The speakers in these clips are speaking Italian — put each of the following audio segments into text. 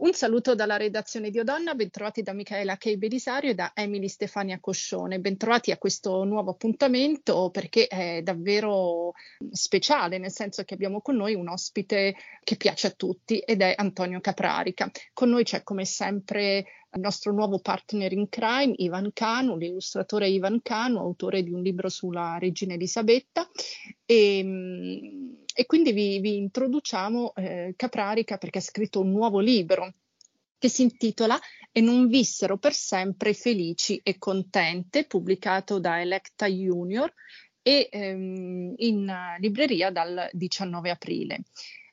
Un saluto dalla redazione di Odonna, bentrovati da Michaela Kei Belisario e da Emily Stefania Coscione. Bentrovati a questo nuovo appuntamento perché è davvero speciale, nel senso che abbiamo con noi un ospite che piace a tutti ed è Antonio Caprarica. Con noi c'è come sempre il nostro nuovo partner in crime, Ivan Canu, l'illustratore Ivan Canu, autore di un libro sulla regina Elisabetta. E, e quindi vi, vi introduciamo eh, Caprarica perché ha scritto un nuovo libro che si intitola E non vissero per sempre felici e contente, pubblicato da Electa Junior e ehm, in libreria dal 19 aprile.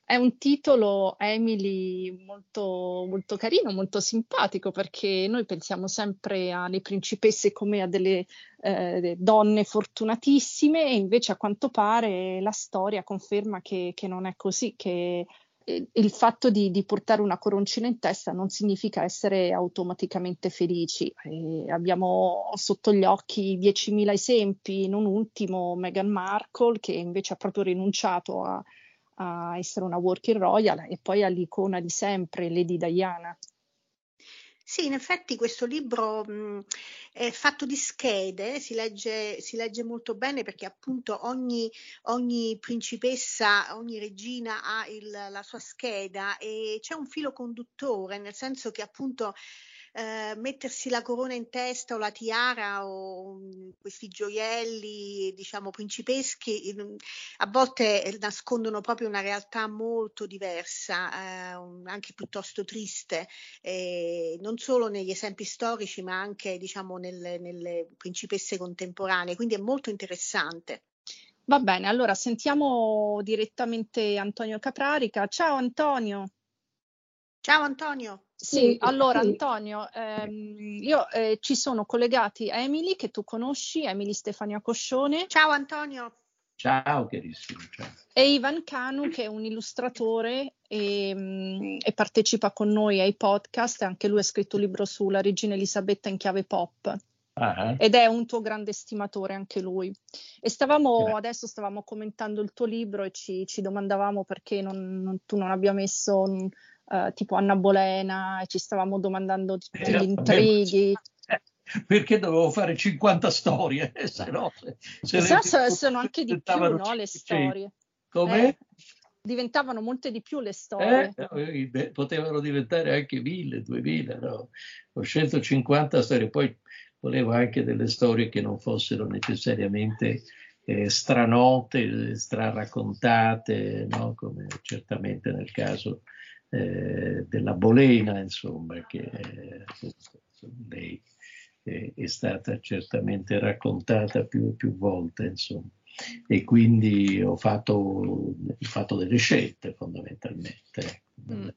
È un titolo, Emily, molto, molto carino, molto simpatico, perché noi pensiamo sempre alle principesse come a delle eh, donne fortunatissime e invece a quanto pare la storia conferma che, che non è così, che eh, il fatto di, di, portare una coroncina in testa non significa essere automaticamente felici. Eh, abbiamo sotto gli occhi 10.000 esempi, non ultimo Meghan Markle, che invece ha proprio rinunciato a a essere una working royal e poi all'icona di sempre, Lady Diana. Sì, in effetti questo libro mh, è fatto di schede, si legge, si legge, molto bene perché appunto ogni, ogni principessa, ogni regina ha il, la sua scheda e c'è un filo conduttore, nel senso che appunto eh, mettersi la corona in testa o la tiara o um, questi gioielli, diciamo, principeschi, in, a volte nascondono proprio una realtà molto diversa, eh, anche piuttosto triste, eh, non solo negli esempi storici, ma anche, diciamo, nelle, nelle principesse contemporanee. Quindi è molto interessante. Va bene, allora sentiamo direttamente Antonio Caprarica. Ciao Antonio. Ciao Antonio. Sì, allora Antonio, ehm, io eh, ci sono collegati Emily che tu conosci, Emily Stefania Coscione. Ciao Antonio. Ciao carissimo. Ciao. E Ivan Canu che è un illustratore e, mm, e, partecipa con noi ai podcast, anche lui ha scritto un libro sulla regina Elisabetta in chiave pop. Uh-huh. Ed è un tuo grande stimatore anche lui. E stavamo, yeah. adesso stavamo commentando il tuo libro e ci, ci domandavamo perché non, non, tu non abbia messo un, uh, tipo Anna Bolena e ci stavamo domandando tutti eh, gli intrighi. Eh, perché dovevo fare 50 storie, se no, se, se le, sono anche di più no, le storie. Come? Eh, diventavano molte di più le storie. Eh, potevano diventare anche mille, duemila, no? Ho scelto 50 storie, poi volevo anche delle storie che non fossero necessariamente eh, stranote, straraccontate, no? come certamente nel caso eh, della Bolena, insomma, che eh, lei eh, è stata certamente raccontata più e più volte, insomma. E quindi ho fatto, ho fatto delle scelte fondamentalmente. Mm.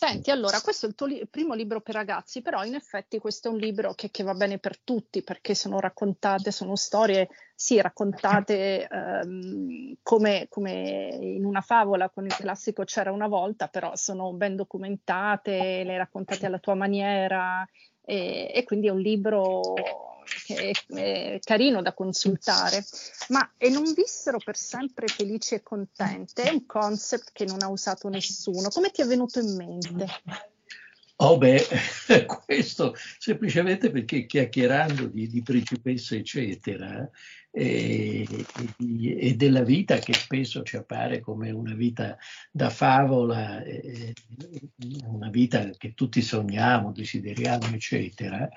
Senti, allora, questo è il tuo li- primo libro per ragazzi, però in effetti questo è un libro che, che, va bene per tutti perché sono raccontate, sono storie, sì, raccontate ehm, come, come, in una favola con il classico C'era una volta, però sono ben documentate, le raccontate alla tua maniera e, e quindi è un libro che è, è, carino da consultare, ma e non vissero per sempre felici e contente è un concept che non ha usato nessuno. Come ti è venuto in mente? Oh beh, questo semplicemente perché chiacchierando di, di principesse eccetera, e, e, della vita che spesso ci appare come una vita da favola, una vita che tutti sogniamo, desideriamo, eccetera,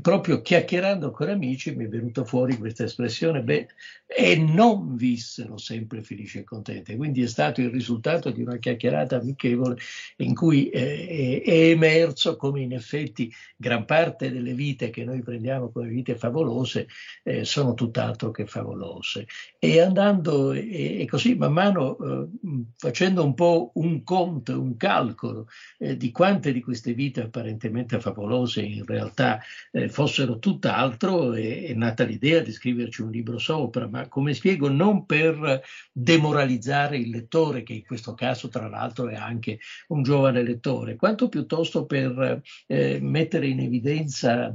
proprio chiacchierando con amici mi è venuta fuori questa espressione, beh, e non vissero sempre felici e contenti. Quindi è stato il risultato di una chiacchierata amichevole in cui eh, è emerso come in effetti gran parte delle vite che noi prendiamo come vite favolose eh, sono tutt'altro tutt'altro che favolose. E andando e, e così man mano eh, facendo un po' un conto, un calcolo eh, di quante di queste vite apparentemente favolose in realtà eh, fossero tutt'altro, è, è nata l'idea di scriverci un libro sopra, ma come spiego non per demoralizzare il lettore, che in questo caso tra l'altro è anche un giovane lettore, quanto piuttosto per eh, mettere in evidenza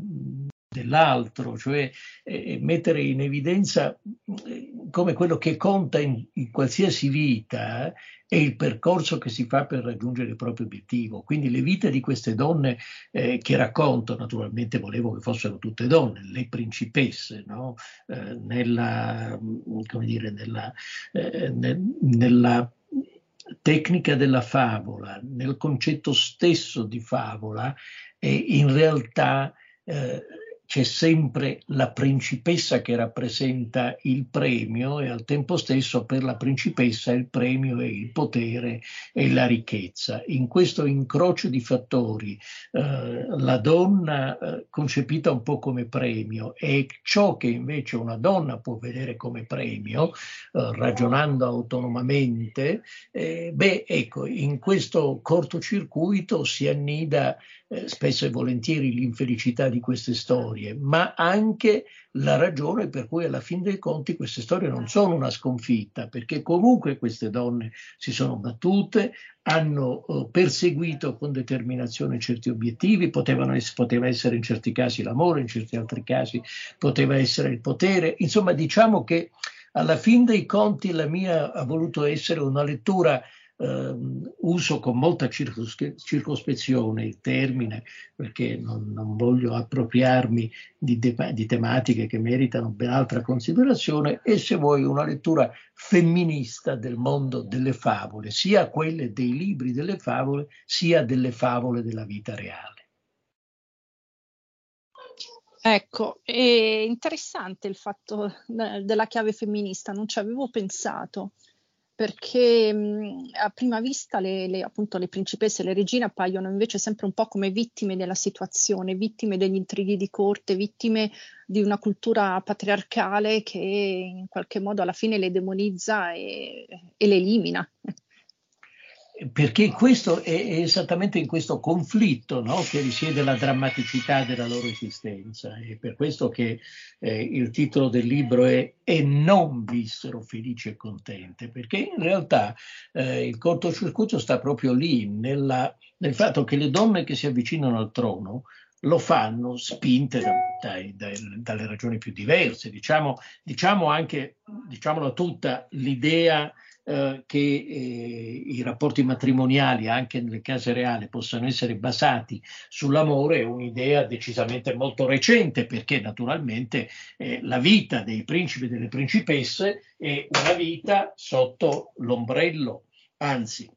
dell'altro, cioè eh, mettere in evidenza eh, come quello che conta in, in qualsiasi vita è il percorso che si fa per raggiungere il proprio obiettivo. Quindi le vite di queste donne eh, che racconto, naturalmente volevo che fossero tutte donne, le principesse, no? eh, nella, dire, nella, eh, nel, nella tecnica della favola, nel concetto stesso di favola, e in realtà eh, c'è sempre la principessa che rappresenta il premio e al tempo stesso per la principessa il premio è il potere e la ricchezza. In questo incrocio di fattori eh, la donna eh, concepita un po' come premio e ciò che invece una donna può vedere come premio, eh, ragionando autonomamente, eh, beh ecco, in questo cortocircuito si annida eh, spesso e volentieri l'infelicità di queste storie, ma anche la ragione per cui alla fin dei conti queste storie non sono una sconfitta, perché comunque queste donne si sono battute, hanno eh, perseguito con determinazione certi obiettivi, potevano poteva essere in certi casi l'amore, in certi altri casi poteva essere il potere, insomma diciamo che alla fin dei conti la mia ha voluto essere una lettura eh, uso con molta circospezione il termine perché non, non voglio appropriarmi di, de- di, tematiche che meritano ben altra considerazione e se vuoi una lettura femminista del mondo delle favole, sia quelle dei libri delle favole, sia delle favole della vita reale. Ecco, è interessante il fatto della chiave femminista, non ci avevo pensato perché mh, a prima vista le, le, appunto, le principesse e le regine appaiono invece sempre un po' come vittime della situazione, vittime degli intrighi di corte, vittime di una cultura patriarcale che in qualche modo alla fine le demonizza e, e le elimina perché questo è, esattamente in questo conflitto no, che risiede la drammaticità della loro esistenza. È per questo che eh, il titolo del libro è E non vissero felici e contente, perché in realtà eh, il cortocircuito sta proprio lì, nella, nel fatto che le donne che si avvicinano al trono lo fanno spinte da, dai, dai, dalle ragioni più diverse, diciamo, diciamo anche, diciamola tutta, l'idea eh, che eh, i rapporti matrimoniali anche nelle case reali possano essere basati sull'amore è un'idea decisamente molto recente perché naturalmente eh, la vita dei principi e delle principesse è una vita sotto l'ombrello, anzi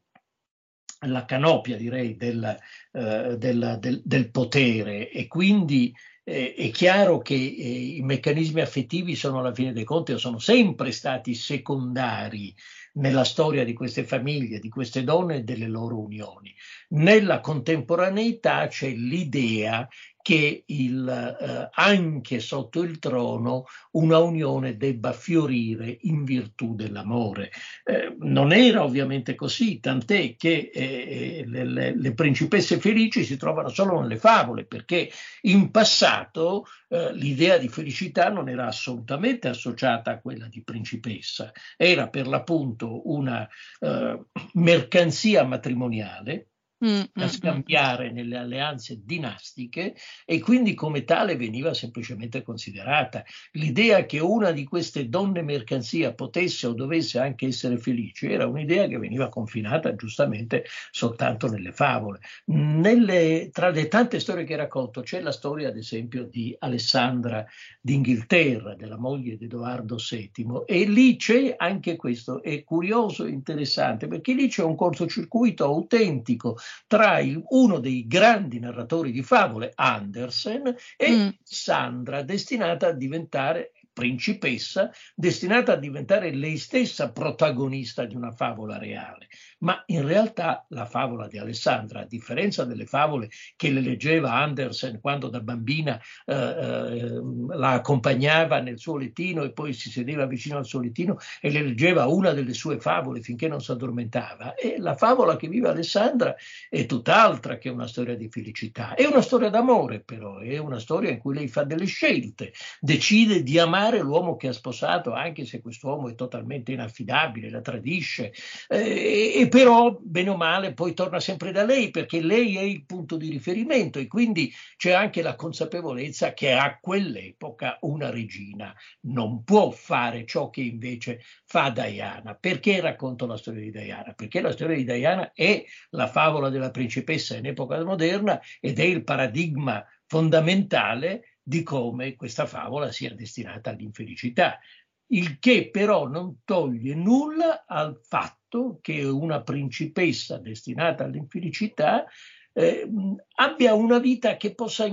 la canopia direi del, uh, del, del, del potere. E quindi eh, è chiaro che eh, i meccanismi affettivi sono alla fine dei conti sono sempre stati secondari nella storia di queste famiglie, di queste donne e delle loro unioni. Nella contemporaneità c'è l'idea che il, eh, anche sotto il trono una unione debba fiorire in virtù dell'amore. Eh, non era ovviamente così, tant'è che eh, le, le, principesse felici si trovano solo nelle favole, perché in passato eh, l'idea di felicità non era assolutamente associata a quella di principessa, era per l'appunto una eh, mercanzia matrimoniale da mm, mm. scambiare nelle alleanze dinastiche e quindi come tale veniva semplicemente considerata. L'idea che una di queste donne mercanzia potesse o dovesse anche essere felice era un'idea che veniva confinata giustamente soltanto nelle favole. Nelle, tra le tante storie che racconto c'è la storia ad esempio di Alessandra d'Inghilterra, della moglie di Edoardo VII e lì c'è anche questo, è curioso e interessante perché lì c'è un cortocircuito autentico tra il, uno dei grandi narratori di favole, Andersen, e mm. Sandra, destinata a diventare principessa, destinata a diventare lei stessa protagonista di una favola reale. Ma in realtà la favola di Alessandra, a differenza delle favole che le leggeva Andersen quando da bambina eh, eh, la accompagnava nel suo lettino e poi si sedeva vicino al suo lettino e le leggeva una delle sue favole finché non si addormentava, e la favola che vive Alessandra è tutt'altra che una storia di felicità, è una storia d'amore però, è una storia in cui lei fa delle scelte, decide di amare amare l'uomo che ha sposato, anche se quest'uomo è totalmente inaffidabile, la tradisce, eh, e però, bene o male, poi torna sempre da lei perché lei è il punto di riferimento e quindi c'è anche la consapevolezza che a quell'epoca una regina non può fare ciò che invece fa Diana. Perché racconto la storia di Diana? Perché la storia di Diana è la favola della principessa in epoca moderna ed è il paradigma fondamentale di come questa favola sia destinata all'infelicità, il che però non toglie nulla al fatto che una principessa destinata all'infelicità eh, abbia una vita che possa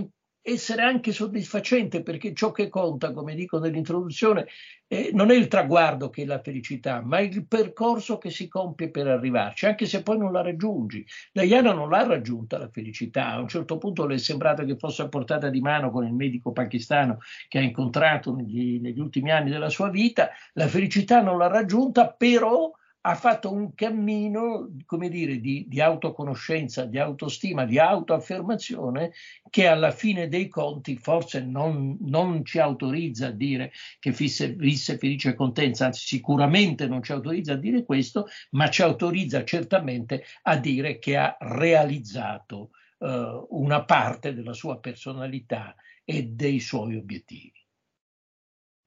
essere anche soddisfacente perché ciò che conta, come dico nell'introduzione, eh, non è il traguardo che è la felicità, ma il percorso che si compie per arrivarci, anche se poi non la raggiungi. Diana non l'ha raggiunta la felicità, a un certo punto le è sembrato che fosse a portata di mano con il medico pakistano che ha incontrato negli, negli ultimi anni della sua vita, la felicità non l'ha raggiunta, però ha fatto un cammino, come dire, di, di, autoconoscenza, di autostima, di autoaffermazione che alla fine dei conti forse non, non ci autorizza a dire che visse, visse felice e contenta, anzi sicuramente non ci autorizza a dire questo, ma ci autorizza certamente a dire che ha realizzato uh, una parte della sua personalità e dei suoi obiettivi.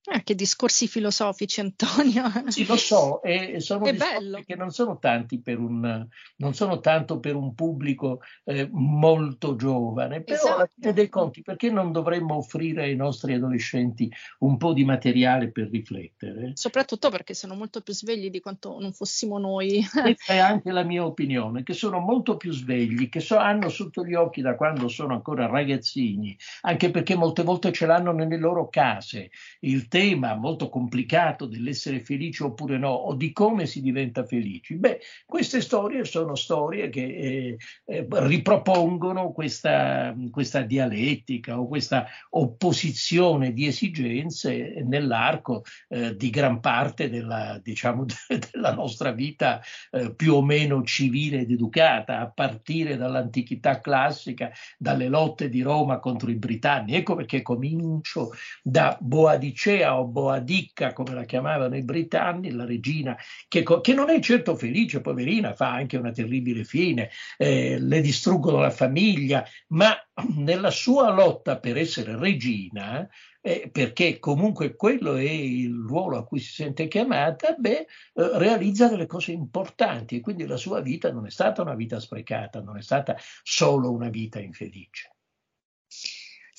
Ah, che discorsi filosofici, Antonio. Sì, lo so, e sono è discorsi che non sono tanti per un, non sono tanto per un pubblico eh, molto giovane, però esatto. alla fine dei conti, perché non dovremmo offrire ai nostri adolescenti un po' di materiale per riflettere? Soprattutto perché sono molto più svegli di quanto non fossimo noi. Questa è anche la mia opinione, che sono molto più svegli, che so, hanno sotto gli occhi da quando sono ancora ragazzini, anche perché molte volte ce l'hanno nelle loro case. Il tema molto complicato dell'essere felici oppure no, o di come si diventa felici. Beh, queste storie sono storie che eh, eh, ripropongono questa, questa, dialettica o questa opposizione di esigenze nell'arco eh, di gran parte della, diciamo, della nostra vita eh, più o meno civile ed educata, a partire dall'antichità classica, dalle lotte di Roma contro i britanni. Ecco perché comincio da Boadicea Dea o Boadicca, come la chiamavano i britanni, la regina, che, che non è certo felice, poverina, fa anche una terribile fine, eh, le distruggono la famiglia, ma nella sua lotta per essere regina, eh, perché comunque quello è il ruolo a cui si sente chiamata, beh, eh, realizza delle cose importanti e quindi la sua vita non è stata una vita sprecata, non è stata solo una vita infelice.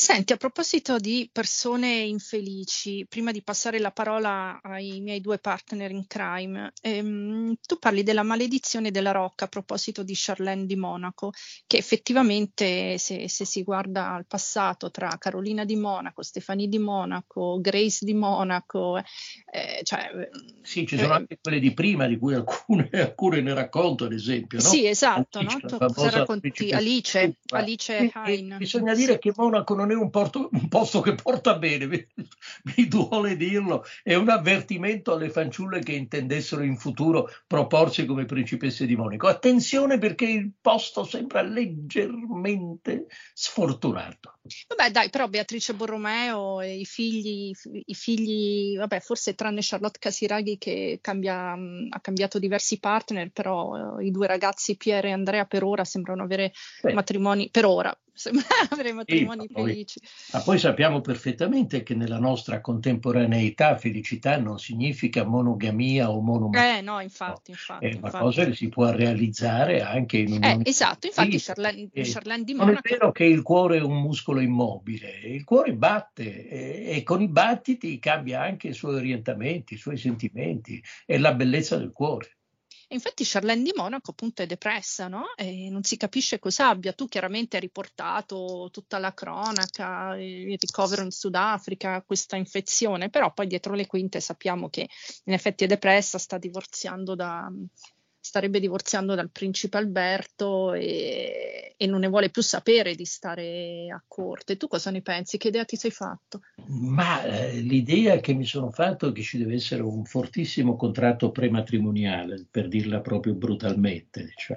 Senti, a proposito di persone infelici, prima di passare la parola ai miei due partner in crime, ehm, tu parli della maledizione della rocca a proposito di Charlene di Monaco, che effettivamente se, se si guarda al passato tra Carolina di Monaco, Stefani di Monaco, Grace di Monaco, eh, cioè, sì, ci sono eh, anche quelle di prima, di cui alcune, alcune ne racconto, ad esempio. No? Sì, esatto, Alice, no? tu cosa racconti? Alice, Alice Hain. Bisogna dire che Monaco non non è un, porto, un posto che porta bene, mi, mi, duole dirlo, è un avvertimento alle fanciulle che intendessero in futuro proporsi come principesse di Monaco. Attenzione perché il posto sembra leggermente sfortunato. Vabbè, dai, però Beatrice Borromeo e i figli, i figli vabbè, forse tranne Charlotte Casiraghi che cambia, ha cambiato diversi partner, però eh, i due ragazzi Piero e Andrea per ora sembrano avere Beh. matrimoni, per ora, avere matrimoni sì, felici. ma poi sappiamo perfettamente che nella nostra contemporaneità felicità non significa monogamia o monogamia. Eh no, infatti, infatti. È una infatti. cosa che si può realizzare anche in un... Eh, esatto, infatti Charlene, eh, Charlene di Monaco... Non è vero che il cuore è un muscolo immobile, il cuore batte e, e con i battiti cambia anche i suoi orientamenti, i suoi sentimenti, è la bellezza del cuore. Infatti Charlene di Monaco appunto è depressa, no? E non si capisce cosa abbia. Tu chiaramente hai riportato tutta la cronaca, il ricovero in Sudafrica, questa infezione, però poi dietro le quinte sappiamo che in effetti è depressa, sta divorziando da, starebbe divorziando dal principe Alberto e, e, non ne vuole più sapere di stare a corte. Tu cosa ne pensi? Che idea ti sei fatto? Ma eh, l'idea che mi sono fatto è che ci deve essere un fortissimo contratto prematrimoniale, per dirla proprio brutalmente. Cioè.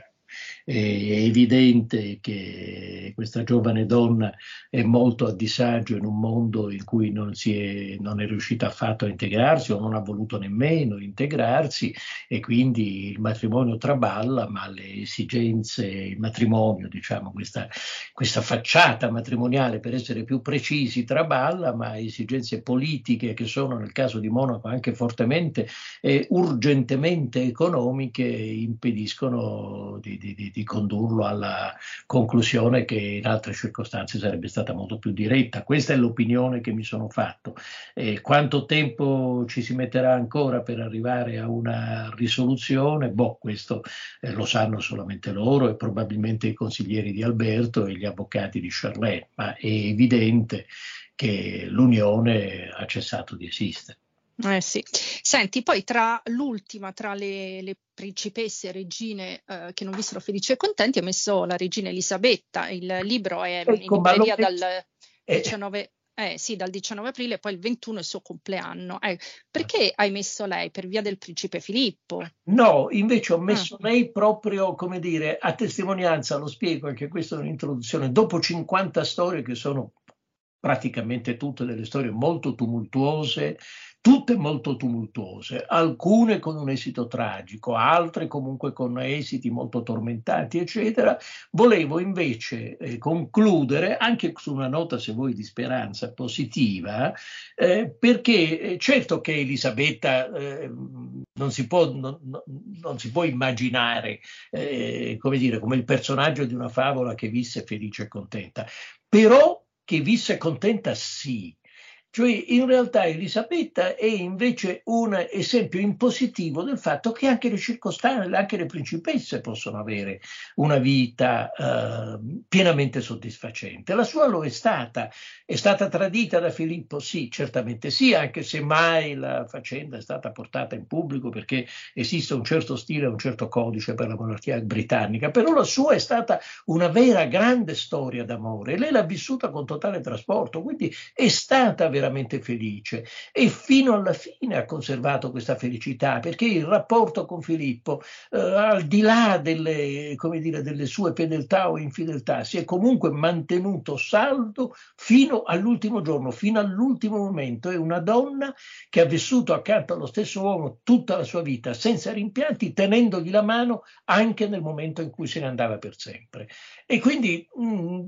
È evidente che questa giovane donna è molto a disagio in un mondo in cui non, è, non, è, riuscita affatto a integrarsi o non ha voluto nemmeno integrarsi e quindi il matrimonio traballa, ma le esigenze, il matrimonio, diciamo, questa, questa facciata matrimoniale per essere più precisi traballa, ma esigenze politiche che sono nel caso di Monaco anche fortemente e urgentemente economiche impediscono di di, di, di, condurlo alla conclusione che in altre circostanze sarebbe stata molto più diretta. Questa è l'opinione che mi sono fatto. E quanto tempo ci si metterà ancora per arrivare a una risoluzione? Boh, questo eh, lo sanno solamente loro e probabilmente i consiglieri di Alberto e gli avvocati di Charlet, ma è evidente che l'Unione ha cessato di esistere. Eh sì. Senti, poi tra l'ultima, tra le, le principesse e regine eh, che non vissero felici e contenti, ha messo la regina Elisabetta. Il libro è ecco, in libreria dal 19, eh, sì, dal 19 aprile poi il 21 è il suo compleanno. Eh, perché hai messo lei? Per via del principe Filippo? No, invece ho messo ah. lei proprio, come dire, a testimonianza, lo spiego anche questa è un'introduzione, dopo 50 storie che sono praticamente tutte delle storie molto tumultuose, tutte molto tumultuose, alcune con un esito tragico, altre comunque con esiti molto tormentati, eccetera. Volevo invece eh, concludere anche su una nota, se vuoi, di speranza positiva, eh, perché eh, certo che Elisabetta eh, non, si può, non, non, si può, immaginare eh, come, dire, come il personaggio di una favola che visse felice e contenta, però che visse contenta sì, cioè, in realtà Elisabetta è invece un esempio impositivo del fatto che anche le circostanze, anche le principesse possono avere una vita eh, pienamente soddisfacente. La sua lo è stata, è stata tradita da Filippo, sì, certamente sì, anche se mai la faccenda è stata portata in pubblico perché esiste un certo stile, un certo codice per la monarchia britannica, però la sua è stata una vera grande storia d'amore. Lei l'ha vissuta con totale trasporto, quindi è stata veramente veramente felice e fino alla fine ha conservato questa felicità perché il rapporto con Filippo, eh, al di là delle, dire, delle sue fedeltà o infedeltà, si è comunque mantenuto saldo fino all'ultimo giorno, fino all'ultimo momento. È una donna che ha vissuto accanto allo stesso uomo tutta la sua vita senza rimpianti, tenendogli la mano anche nel momento in cui se ne andava per sempre. E quindi mh, mm,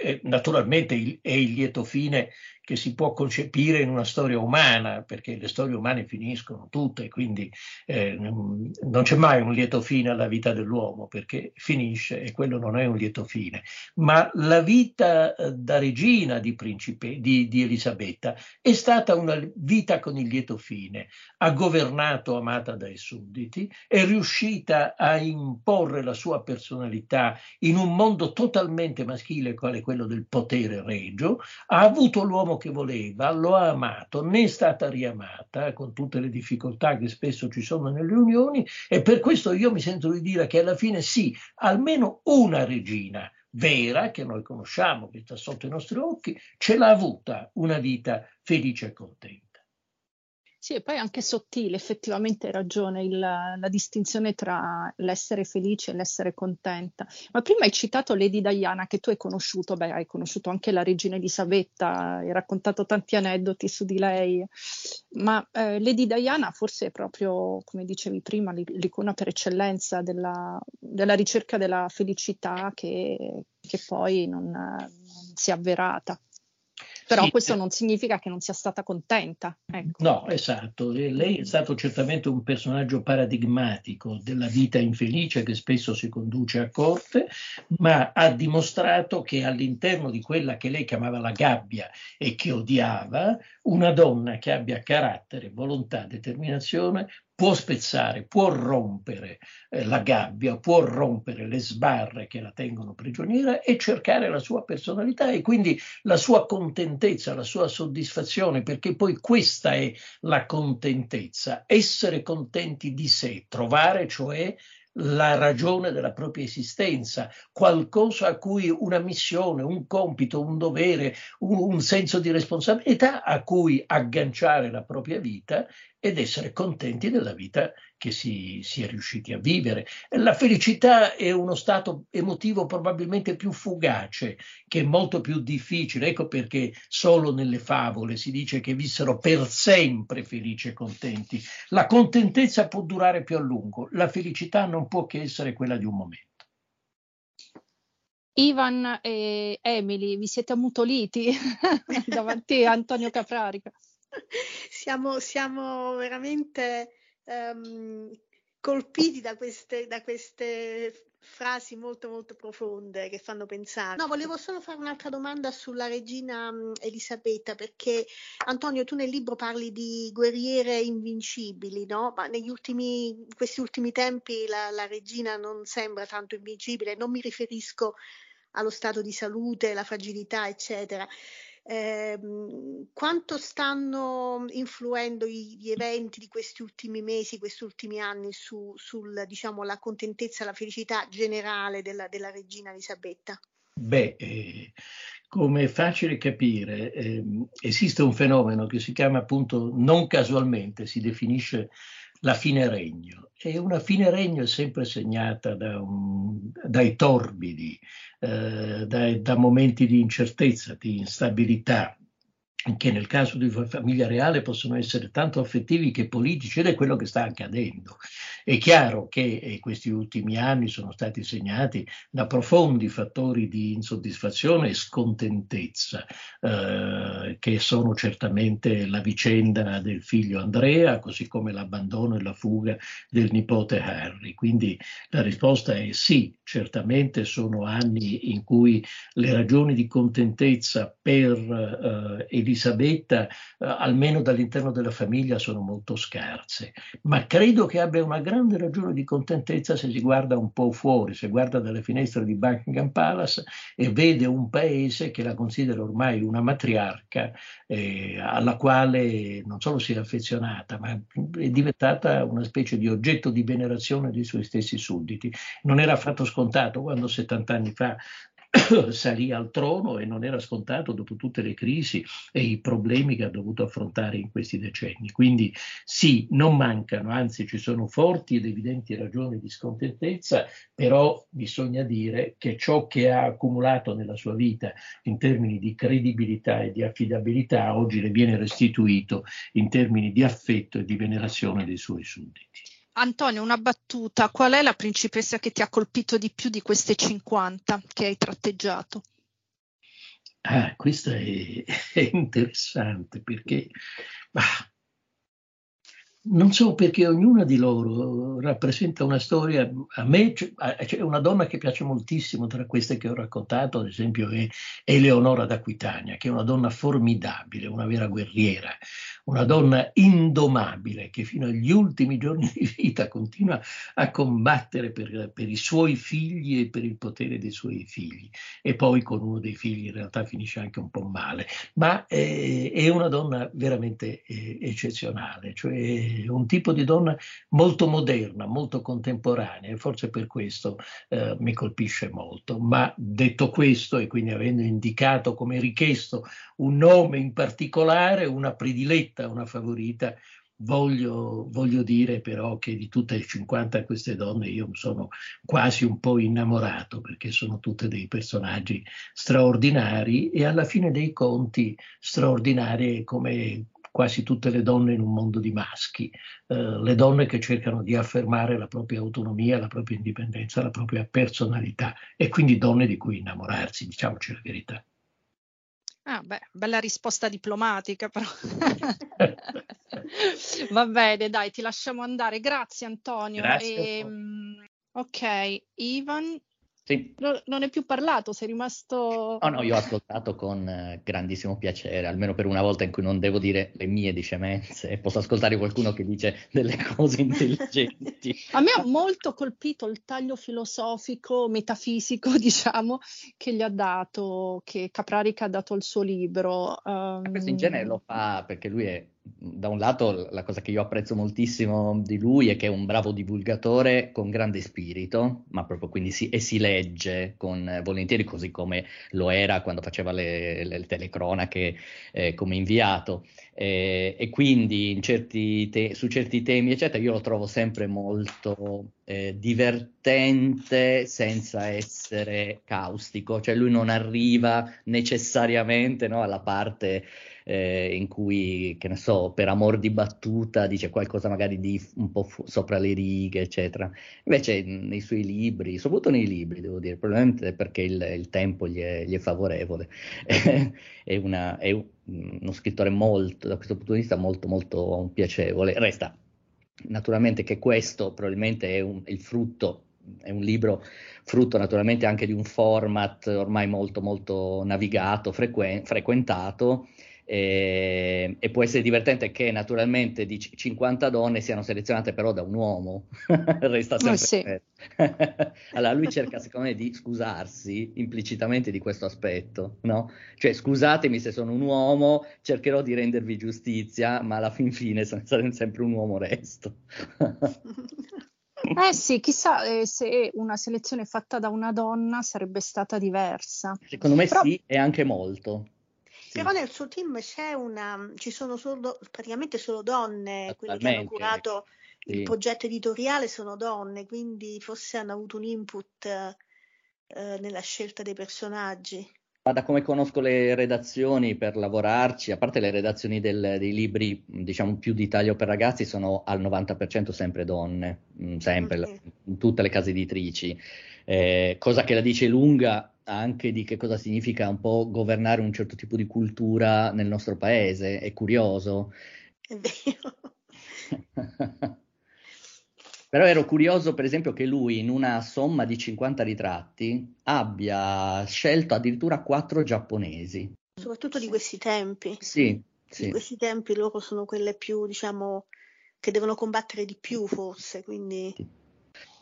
eh, naturalmente è il lieto fine che si può concepire in una storia umana, perché le storie umane finiscono tutte, quindi eh, non c'è mai un lieto fine alla vita dell'uomo, perché finisce e quello non è un lieto fine. Ma la vita eh, da regina di, principe, di, di Elisabetta è stata una vita con il lieto fine. Ha governato amata dai sudditi, è riuscita a imporre la sua personalità in un mondo totalmente maschile, quale quello del potere regio, ha avuto l'uomo che voleva, lo ha amato, ne è stata riamata con tutte le difficoltà che spesso ci sono nelle unioni e per questo io mi sento di dire che alla fine sì, almeno una regina vera che noi conosciamo, che sta sotto i nostri occhi, ce l'ha avuta una vita felice e contenta. Sì, e poi anche sottile, effettivamente hai ragione, il, la distinzione tra l'essere felice e l'essere contenta. Ma prima hai citato Lady Diana che tu hai conosciuto, beh, hai conosciuto anche la regina Elisabetta, hai raccontato tanti aneddoti su di lei, ma eh, Lady Diana forse è proprio, come dicevi prima, l'icona per eccellenza della, della ricerca della felicità che, che poi non, non si è avverata. Però sì, questo non significa che non sia stata contenta. Ecco. No, esatto. Lei è stato certamente un personaggio paradigmatico della vita infelice che spesso si conduce a corte, ma ha dimostrato che all'interno di quella che lei chiamava la gabbia e che odiava, una donna che abbia carattere, volontà, determinazione può spezzare, può rompere eh, la gabbia, può rompere le sbarre che la tengono prigioniera e cercare la sua personalità e quindi la sua contentezza, la sua soddisfazione, perché poi questa è la contentezza, essere contenti di sé, trovare cioè la ragione della propria esistenza, qualcosa a cui una missione, un compito, un dovere, un, un senso di responsabilità a cui agganciare la propria vita ed essere contenti della vita che si, si, è riusciti a vivere. La felicità è uno stato emotivo probabilmente più fugace, che è molto più difficile. Ecco perché solo nelle favole si dice che vissero per sempre felici e contenti. La contentezza può durare più a lungo, la felicità non può che essere quella di un momento. Ivan e Emily, vi siete ammutoliti davanti a Antonio Caprarica? Siamo, siamo veramente um, colpiti da queste, da queste frasi molto molto profonde che fanno pensare. No, volevo solo fare un'altra domanda sulla regina um, Elisabetta, perché Antonio, tu nel libro parli di guerriere invincibili, no? Ma negli ultimi, in questi ultimi tempi la, la regina non sembra tanto invincibile, non mi riferisco allo stato di salute, la fragilità, eccetera eh, quanto stanno influendo gli eventi di questi ultimi mesi, questi ultimi anni su, sul, diciamo, contentezza, la felicità generale della, della regina Elisabetta? Beh, eh, come è facile capire, eh, esiste un fenomeno che si chiama appunto non casualmente, si definisce la fine regno. E una fine regno è sempre segnata da un, dai torbidi, eh, da, da momenti di incertezza, di instabilità, che nel caso di famiglia reale possono essere tanto affettivi che politici ed è quello che sta accadendo. È chiaro che eh, questi ultimi anni sono stati segnati da profondi fattori di insoddisfazione e scontentezza, eh, che sono certamente la vicenda del figlio Andrea, così come l'abbandono e la fuga del nipote Harry. Quindi la risposta è sì, certamente sono anni in cui le ragioni di contentezza per eh, Elisabetta, eh, almeno dall'interno della famiglia, sono molto scarse, ma credo che abbia una grande ragione di contentezza se si guarda un po' fuori, se guarda dalle finestre di Buckingham Palace e vede un paese che la considera ormai una matriarca eh, alla quale non solo si è affezionata, ma è diventata una specie di oggetto di venerazione dei suoi stessi sudditi. Non era affatto scontato quando 70 anni fa salì al trono e non era scontato dopo tutte le crisi e i problemi che ha dovuto affrontare in questi decenni. Quindi sì, non mancano, anzi ci sono forti ed evidenti ragioni di scontentezza, però bisogna dire che ciò che ha accumulato nella sua vita in termini di credibilità e di affidabilità oggi le viene restituito in termini di affetto e di venerazione dei suoi sudditi. Antonio, una battuta. Qual è la principessa che ti ha colpito di più di queste 50 che hai tratteggiato? Ah, questo è, è interessante perché bah, non so perché ognuna di loro rappresenta una storia, a me c'è una donna che piace moltissimo tra queste che ho raccontato, ad esempio è Eleonora d'Aquitania, che è una donna formidabile, una vera guerriera, una donna indomabile che fino agli ultimi giorni di vita continua a combattere per, per, i suoi figli e per il potere dei suoi figli. E poi con uno dei figli in realtà finisce anche un po' male, ma eh, è una donna veramente eh, eccezionale, cioè un tipo di donna molto moderna, molto contemporanea e forse per questo eh, mi colpisce molto. Ma detto questo e quindi avendo indicato come richiesto un nome in particolare, una prediletta, una favorita, Voglio, voglio, dire però che di tutte le 50 queste donne io sono quasi un po' innamorato perché sono tutte dei personaggi straordinari e alla fine dei conti straordinarie come quasi tutte le donne in un mondo di maschi, eh, le donne che cercano di affermare la propria autonomia, la propria indipendenza, la propria personalità e quindi donne di cui innamorarsi, diciamoci la verità. Ah, beh, bella risposta diplomatica, però. Va bene, dai, ti lasciamo andare. Grazie Antonio. Grazie. E, um, ok, Ivan, sì. No, non è più parlato, sei rimasto... Oh no, io ho ascoltato con eh, grandissimo piacere, almeno per una volta in cui non devo dire le mie di scemenze e posso ascoltare qualcuno che dice delle cose intelligenti. A me ha molto colpito il taglio filosofico, metafisico, diciamo, che gli ha dato, che Caprarica ha dato al suo libro. Um... Questo in genere lo fa perché lui è da un lato la cosa che io apprezzo moltissimo di lui è che è un bravo divulgatore con grande spirito, ma proprio quindi si, e si legge con volentieri così come lo era quando faceva le, le telecronache eh, come inviato. Eh, e quindi certi te- su certi temi, eccetera, io lo trovo sempre molto eh, divertente senza essere caustico, cioè lui non arriva necessariamente no, alla parte eh, in cui, che ne so, per amor di battuta dice qualcosa magari di un po' fu- sopra le righe, eccetera. Invece nei suoi libri, soprattutto nei libri, devo dire, probabilmente perché il, il tempo gli è, gli è favorevole, è, una, è uno scrittore molto, da questo punto di vista, molto, molto piacevole. Resta naturalmente che questo probabilmente è un, il frutto è un libro frutto naturalmente anche di un format ormai molto molto navigato, frequen- frequentato e, e, può essere divertente che naturalmente di 50 donne siano selezionate però da un uomo, resta eh, sempre oh, sì. allora lui cerca secondo me di scusarsi implicitamente di questo aspetto, no? Cioè scusatemi se sono un uomo, cercherò di rendervi giustizia, ma alla fin fine sarò sempre un uomo resto. Eh sì, chissà eh, se una selezione fatta da una donna sarebbe stata diversa. Secondo me Però... sì, e anche molto. Sì. Però nel suo team c'è una, ci sono solo, praticamente solo donne, quelle che hanno curato sì. il progetto editoriale sono donne, quindi forse hanno avuto un input eh, nella scelta dei personaggi. Ma da come conosco le redazioni per lavorarci, a parte le redazioni del, dei libri, diciamo più di taglio per ragazzi, sono al 90% sempre donne, mm, sempre, okay. in tutte le case editrici, eh, cosa che la dice lunga anche di che cosa significa un po' governare un certo tipo di cultura nel nostro paese, è curioso. È vero. Però ero curioso, per esempio, che lui in una somma di 50 ritratti abbia scelto addirittura quattro giapponesi. Soprattutto di questi tempi. Sì, sì. Di questi tempi loro sono quelle più, diciamo, che devono combattere di più forse, quindi... Sì.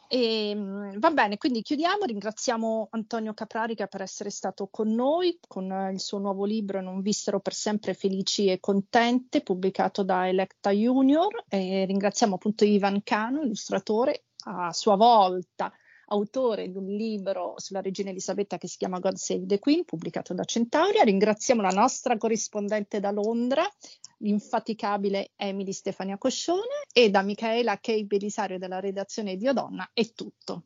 E, ehm, va bene, quindi chiudiamo. Ringraziamo Antonio Caprarica per essere stato con noi con il suo nuovo libro Non vissero per sempre felici e contente, pubblicato da Electa Junior. E ringraziamo appunto Ivan Cano, illustratore, a sua volta autore di un libro sulla regina Elisabetta che si chiama God Save the Queen, pubblicato da Centauria. Ringraziamo la nostra corrispondente da Londra, l'infaticabile Emily Stefania Coscione e da Michaela Kei Belisario della redazione di Odonna è tutto.